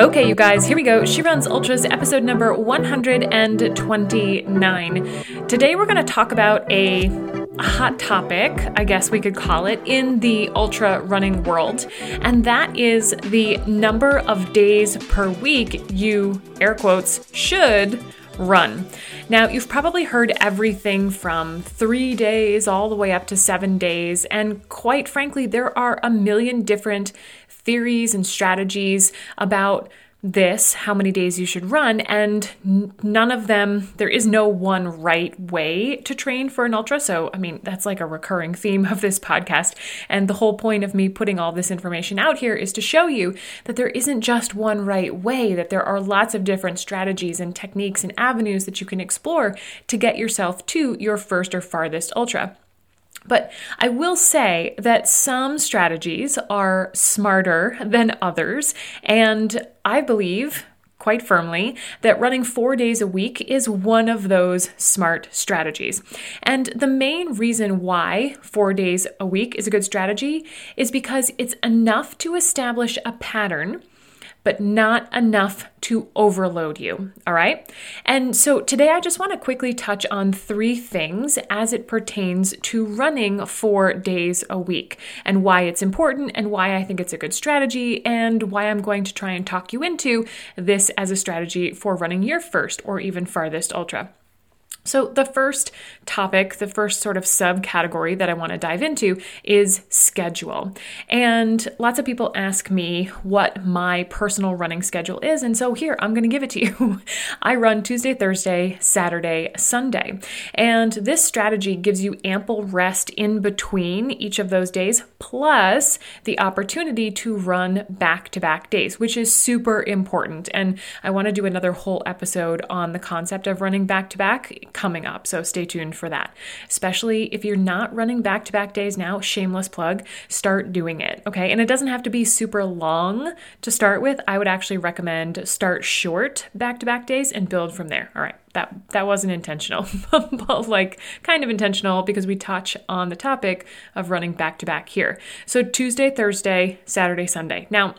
Okay, you guys, here we go. She Runs Ultras, episode number 129. Today we're going to talk about a hot topic, I guess we could call it, in the ultra running world, and that is the number of days per week you, air quotes, should run. Now, you've probably heard everything from three days all the way up to seven days, and quite frankly, there are a million different theories and strategies about this, how many days you should run, and none of them, there is no one right way to train for an ultra. So, I mean, that's like a recurring theme of this podcast. And the whole point of me putting all this information out here is to show you that there isn't just one right way, that there are lots of different strategies and techniques and avenues that you can explore to get yourself to your first or farthest ultra. But I will say that some strategies are smarter than others, and I believe quite firmly that running four days a week is one of those smart strategies. And the main reason why four days a week is a good strategy is because it's enough to establish a pattern but not enough to overload you. All right. And so today I just want to quickly touch on three things as it pertains to running four days a week and why it's important and why I think it's a good strategy and why I'm going to try and talk you into this as a strategy for running your first or even farthest ultra. So, the first topic, the first sort of subcategory that I want to dive into is schedule. And lots of people ask me what my personal running schedule is. And so, here, I'm going to give it to you. I run Tuesday, Thursday, Saturday, Sunday. And this strategy gives you ample rest in between each of those days, plus the opportunity to run back to back days, which is super important. And I want to do another whole episode on the concept of running back to back coming up. So stay tuned for that. Especially if you're not running back to back days now, shameless plug, start doing it. Okay. And it doesn't have to be super long to start with. I would actually recommend start short back to back days and build from there. All right. That, that wasn't intentional, but like kind of intentional because we touch on the topic of running back to back here. So Tuesday, Thursday, Saturday, Sunday. Now,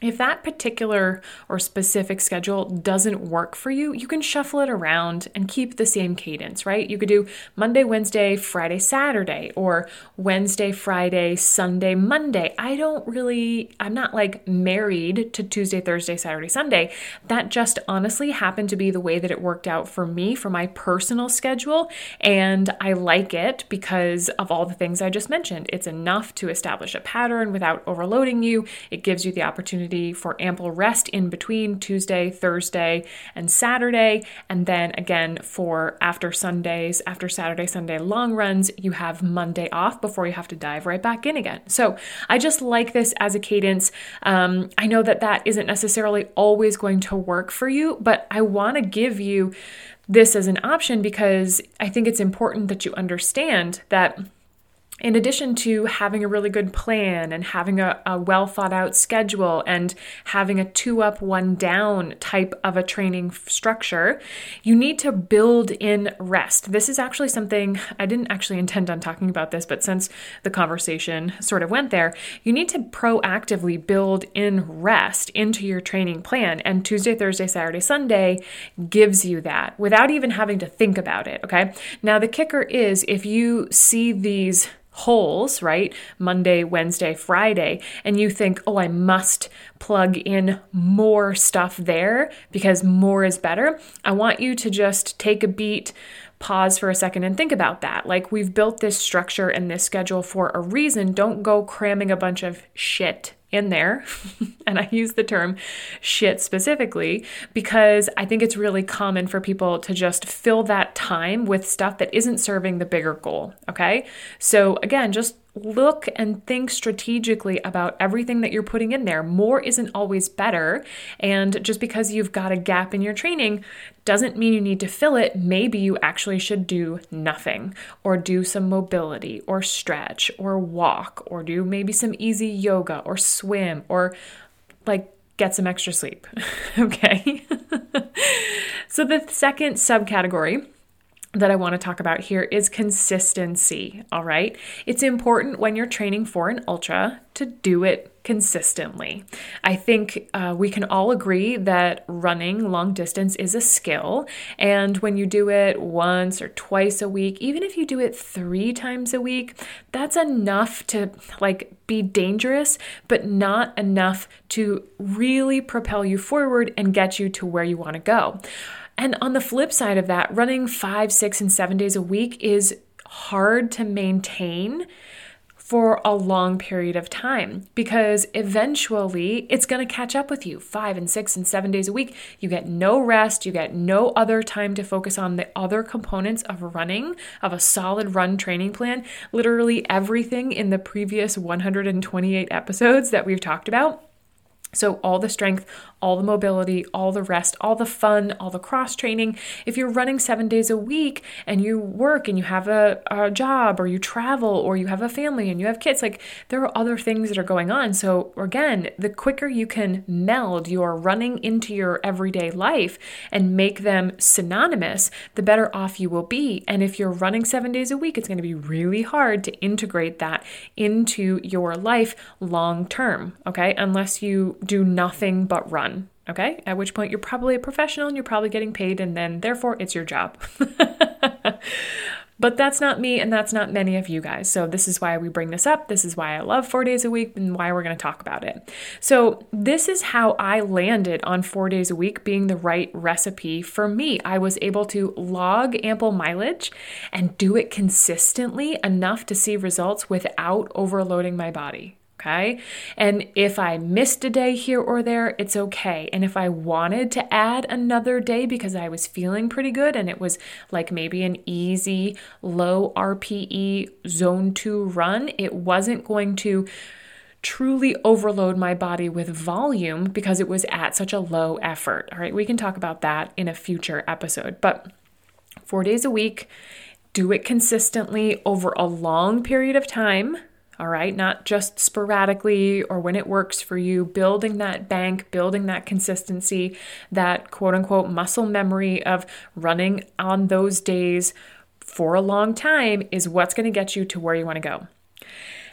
if that particular or specific schedule doesn't work for you, you can shuffle it around and keep the same cadence, right? You could do Monday, Wednesday, Friday, Saturday, or Wednesday, Friday, Sunday, Monday. I don't really, I'm not like married to Tuesday, Thursday, Saturday, Sunday. That just honestly happened to be the way that it worked out for me for my personal schedule. And I like it because of all the things I just mentioned. It's enough to establish a pattern without overloading you, it gives you the opportunity opportunity for ample rest in between Tuesday, Thursday, and Saturday. And then again, for after Sundays, after Saturday, Sunday long runs, you have Monday off before you have to dive right back in again. So I just like this as a cadence. Um, I know that that isn't necessarily always going to work for you, but I want to give you this as an option because I think it's important that you understand that in addition to having a really good plan and having a, a, well thought out schedule and having a two up, one down type of a training structure, you need to build in rest. This is actually something I didn't actually intend on talking about this, but since the conversation sort of went there, you need to proactively build in rest into your training plan. And Tuesday, Thursday, Saturday, Sunday gives you that without even having to think about it. Okay. Now, the kicker is if you see these holes, right? Monday, Wednesday, Friday, and you think, oh, I must plug in more stuff there because more is better. I want you to just take a beat, pause for a second, and think about that. Like, we've built this structure and this schedule for a reason. Don't go cramming a bunch of shit in there, and I use the term shit specifically because I think it's really common for people to just fill that time with stuff that isn't serving the bigger goal. Okay. So, again, just look and think strategically about everything that you're putting in there. More isn't always better. And just because you've got a gap in your training doesn't mean you need to fill it. Maybe you actually should do nothing or do some mobility or stretch or walk or do maybe some easy yoga or swim or like get some extra sleep. okay. so the second subcategory that I want to talk about here is consistency. All right. It's important when you're training for an ultra to do it consistently. I think uh, we can all agree that running long distance is a skill. And when you do it once or twice a week, even if you do it three times a week, that's enough to like be dangerous, but not enough to really propel you forward and get you to where you want to go. And on the flip side of that, running five, six, and seven days a week is hard to maintain for a long period of time because eventually it's going to catch up with you five and six and seven days a week. You get no rest, you get no other time to focus on the other components of running, of a solid run training plan. Literally everything in the previous 128 episodes that we've talked about so, all the strength, all the mobility, all the rest, all the fun, all the cross training. If you're running seven days a week and you work and you have a, a, job or you travel or you have a family and you have kids, like there are other things that are going on. So, again, the quicker you can meld your running into your everyday life and make them synonymous, the better off you will be. And if you're running seven days a week, it's going to be really hard to integrate that into your life long term, okay? Unless you do nothing but run. Okay, at which point you're probably a professional and you're probably getting paid, and then therefore it's your job. But that's not me, and that's not many of you guys. So, this is why we bring this up. This is why I love four days a week and why we're going to talk about it. So, this is how I landed on four days a week being the right recipe for me. I was able to log ample mileage and do it consistently enough to see results without overloading my body. Okay. And if I missed a day here or there, it's okay. And if I wanted to add another day because I was feeling pretty good and it was like maybe an easy, low RPE zone two run, it wasn't going to truly overload my body with volume because it was at such a low effort. All right. We can talk about that in a future episode. But four days a week, do it consistently over a long period of time all right? Not just sporadically or when it works for you, building that bank, building that consistency, that quote unquote muscle memory of running on those days for a long time is what's going to get you to where you want to go.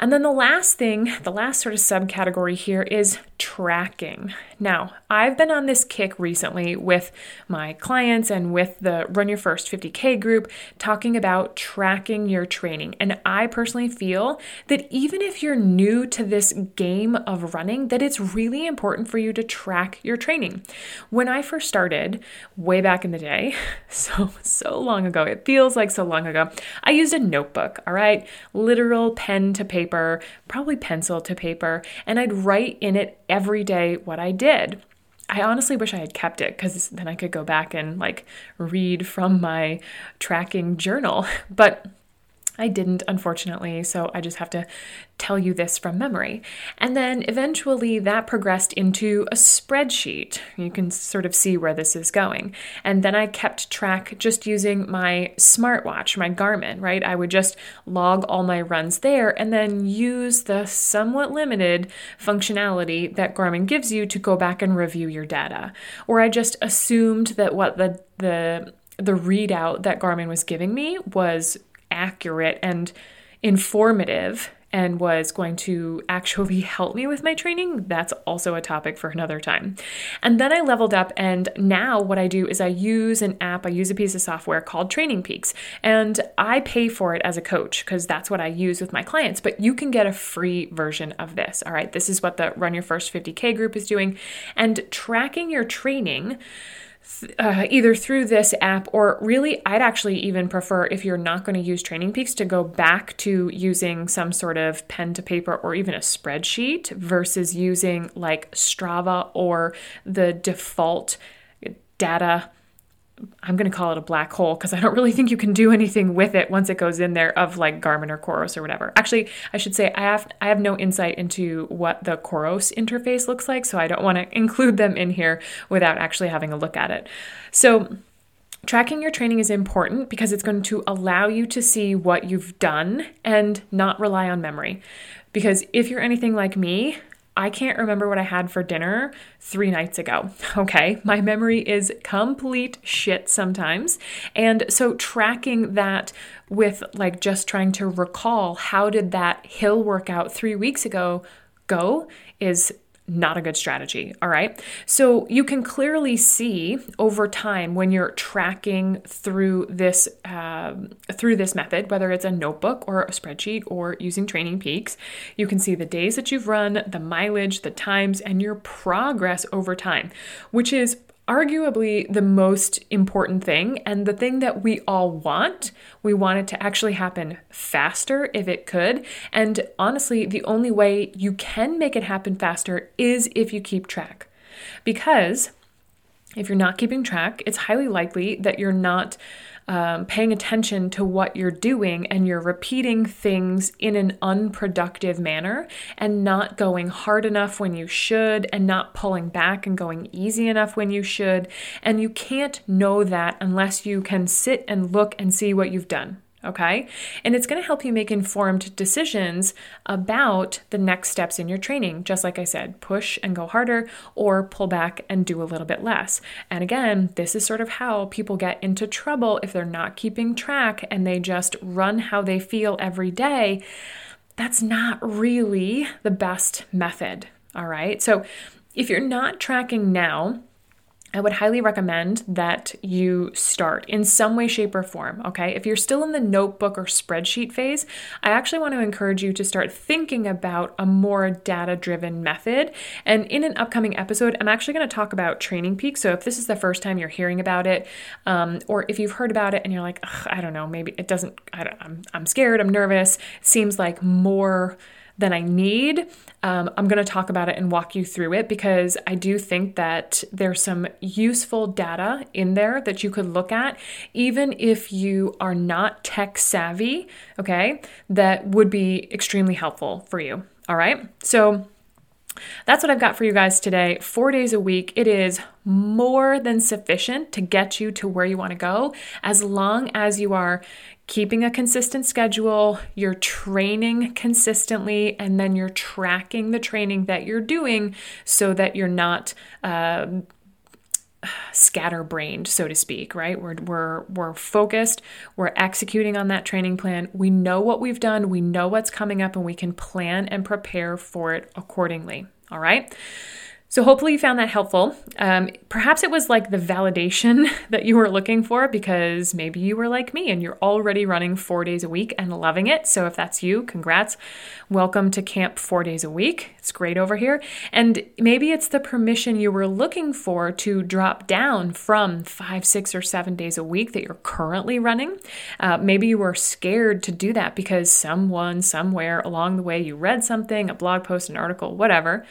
And then the last thing, the last sort of subcategory here is tracking. Now, I've been on this kick recently with my clients and with the Run Your First 50K group talking about tracking your training. And I personally feel that even if you're new to this game of running, that it's really important for you to track your training. When I first started, way back in the day, so so long ago, it feels like so long ago, I used a notebook, all right? Literal pen to paper paper, probably pencil to paper, and I'd write in it every day what I did. I honestly wish I had kept it because then I could go back and like read from my tracking journal. But I didn't, unfortunately, so I just have to tell you this from memory. And then eventually that progressed into a spreadsheet. You can sort of see where this is going. And then I kept track just using my smartwatch, my Garmin, right? I would just log all my runs there and then use the somewhat limited functionality that Garmin gives you to go back and review your data. Or I just assumed that what the the the readout that Garmin was giving me was accurate and informative and was going to actually help me with my training, that's also a topic for another time. And then I leveled up, and now what I do is I use an app, I use a piece of software called Training Peaks, and I pay for it as a coach because that's what I use with my clients. But you can get a free version of this. All right, this is what the Run Your First 50K group is doing, and tracking your training uh, either through this app or really, I'd actually even prefer if you're not going to use Training Peaks to go back to using some sort of pen to paper or even a spreadsheet versus using like Strava or the default data I'm going to call it a black hole because I don't really think you can do anything with it once it goes in there of like Garmin or Coros or whatever. Actually, I should say I have I have no insight into what the Coros interface looks like, so I don't want to include them in here without actually having a look at it. So Tracking your training is important because it's going to allow you to see what you've done and not rely on memory. Because if you're anything like me, I can't remember what I had for dinner three nights ago. Okay. My memory is complete shit sometimes. And so tracking that with like just trying to recall how did that hill workout three weeks ago go is not a good strategy. All right. So you can clearly see over time when you're tracking through this um, through this method, whether it's a notebook or a spreadsheet or using Training Peaks, you can see the days that you've run, the mileage, the times, and your progress over time, which is arguably the most important thing and the thing that we all want. We want it to actually happen faster if it could. And honestly, the only way you can make it happen faster is if you keep track. Because if you're not keeping track, it's highly likely that you're not um, paying attention to what you're doing and you're repeating things in an unproductive manner and not going hard enough when you should and not pulling back and going easy enough when you should. And you can't know that unless you can sit and look and see what you've done okay? And it's going to help you make informed decisions about the next steps in your training. Just like I said, push and go harder or pull back and do a little bit less. And again, this is sort of how people get into trouble if they're not keeping track and they just run how they feel every day. That's not really the best method, all right? So if you're not tracking now, I would highly recommend that you start in some way, shape, or form. Okay. If you're still in the notebook or spreadsheet phase, I actually want to encourage you to start thinking about a more data driven method. And in an upcoming episode, I'm actually going to talk about Training Peak. So if this is the first time you're hearing about it, um, or if you've heard about it and you're like, I don't know, maybe it doesn't, I don't, I'm, I'm scared, I'm nervous, seems like more than I need, um, I'm going to talk about it and walk you through it because I do think that there's some useful data in there that you could look at, even if you are not tech savvy, okay, that would be extremely helpful for you. All right. So, that's what I've got for you guys today. Four days a week. It is more than sufficient to get you to where you want to go as long as you are keeping a consistent schedule, you're training consistently, and then you're tracking the training that you're doing so that you're not. Uh, scatterbrained so to speak right? We're we're we're focused. We're executing on that training plan. We know what we've done. We know what's coming up and we can plan and prepare for it accordingly. All right so, hopefully, you found that helpful. Um, perhaps it was like the validation that you were looking for because maybe you were like me and you're already running four days a week and loving it. So, if that's you, congrats. Welcome to camp four days a week. It's great over here. And maybe it's the permission you were looking for to drop down from five, six, or seven days a week that you're currently running. Uh, maybe you were scared to do that because someone, somewhere along the way, you read something, a blog post, an article, whatever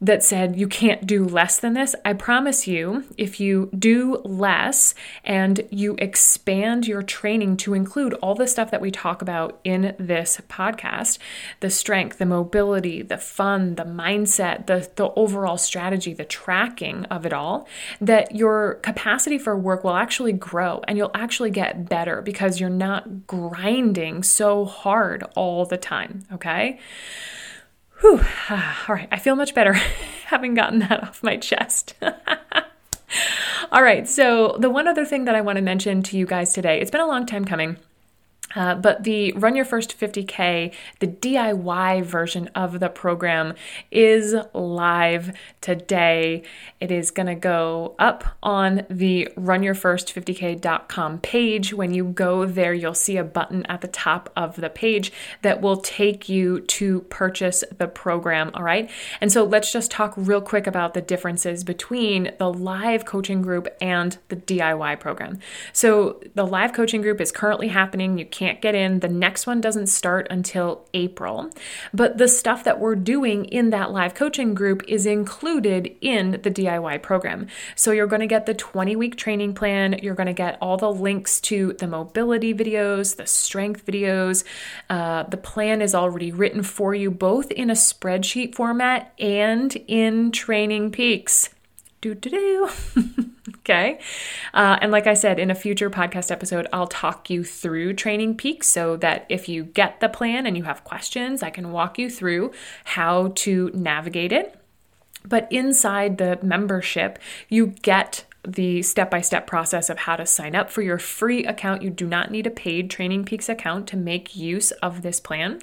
that said you can't do less than this, I promise you, if you do less and you expand your training to include all the stuff that we talk about in this podcast the strength, the mobility, the fun, the mindset, the, the overall strategy, the tracking of it all that your capacity for work will actually grow and you'll actually get better because you're not grinding so hard all the time. Okay. Whew. Ah, all right, I feel much better having gotten that off my chest. All right, so the one other thing that I want to mention to you guys today, it's been a long time coming. Uh, but the Run Your First 50K, the DIY version of the program, is live today. It is going to go up on the runyourfirst50k.com page. When you go there, you'll see a button at the top of the page that will take you to purchase the program. All right. And so let's just talk real quick about the differences between the live coaching group and the DIY program. So the live coaching group is currently happening. You can't can't get in. The next one doesn't start until April. But the stuff that we're doing in that live coaching group is included in the DIY program. So you're going to get the 20 week training plan. You're going to get all the links to the mobility videos, the strength videos. Uh, the plan is already written for you, both in a spreadsheet format and in Training Peaks. Do do do. Okay. Uh, and like I said, in a future podcast episode, I'll talk you through Training Peaks so that if you get the plan and you have questions, I can walk you through how to navigate it. But inside the membership, you get the step by step process of how to sign up for your free account. You do not need a paid Training Peaks account to make use of this plan.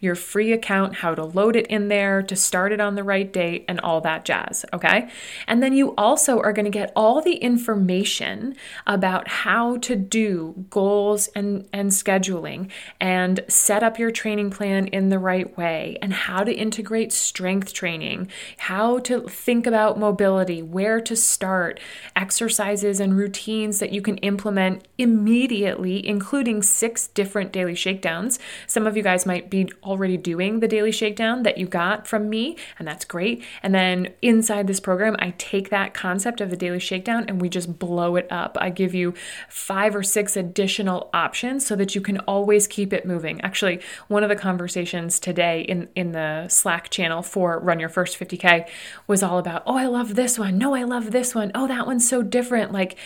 Your free account, how to load it in there, to start it on the right date, and all that jazz. Okay. And then you also are going to get all the information about how to do goals and, and scheduling and set up your training plan in the right way and how to integrate strength training, how to think about mobility, where to start exercises and routines that you can implement immediately, including six different daily shakedowns. Some of you guys might be already doing the daily shakedown that you got from me, and that's great. And then inside this program, I take that concept of the daily shakedown and we just blow it up. I give you five or six additional options so that you can always keep it moving. Actually, one of the conversations today in, in the Slack channel for Run Your First 50K was all about, oh, I love this one. No, I love this one. Oh, that one's so so different. Like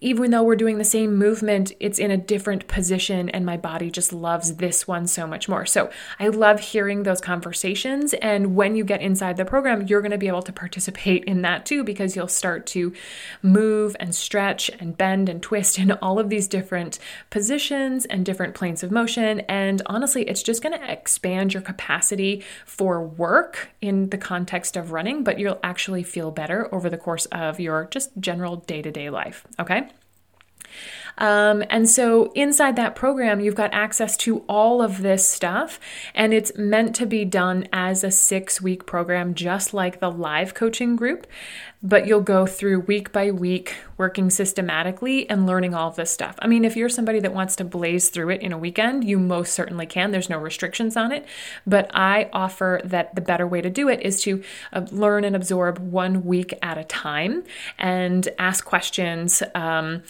even though we're doing the same movement, it's in a different position, and my body just loves this one so much more. So I love hearing those conversations. And when you get inside the program, you're going to be able to participate in that too, because you'll start to move and stretch and bend and twist in all of these different positions and different planes of motion. And honestly, it's just going to expand your capacity for work in the context of running, but you'll actually feel better over the course of your just general day to day life. Okay. Um, and so inside that program, you've got access to all of this stuff, and it's meant to be done as a six week program, just like the live coaching group but you'll go through week by week working systematically and learning all of this stuff. I mean, if you're somebody that wants to blaze through it in a weekend, you most certainly can. There's no restrictions on it. But I offer that the better way to do it is to uh, learn and absorb one week at a time and ask questions. Um,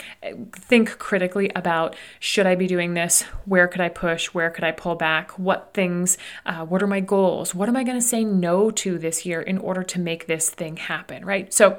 think critically about should I be doing this? Where could I push? Where could I pull back? What things? Uh, what are my goals? What am I going to say no to this year in order to make this thing happen, right? So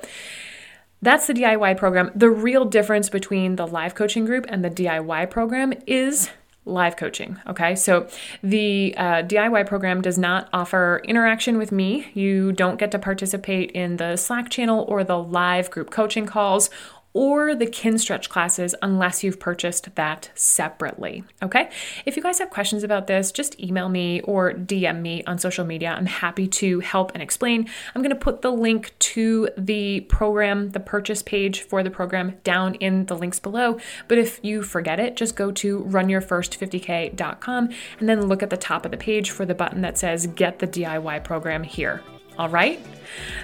that's the DIY program. The real difference between the live coaching group and the DIY program is live coaching. Okay, so the uh, DIY program does not offer interaction with me. You don't get to participate in the Slack channel or the live group coaching calls or the Kinstretch classes unless you've purchased that separately. Okay? If you guys have questions about this, just email me or DM me on social media. I'm happy to help and explain. I'm going to put the link to the program, the purchase page for the program down in the links below. But if you forget it, just go to runyourfirst50k.com and then look at the top of the page for the button that says Get the DIY program here. All right?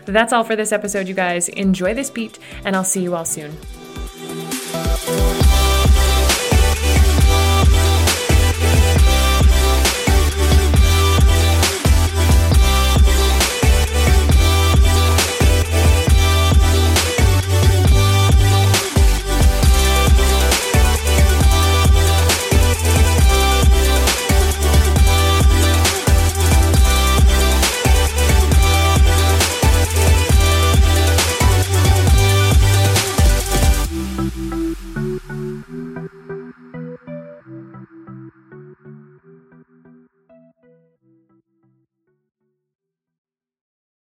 That's all for this episode, you guys. Enjoy this beat, and I'll see you all soon.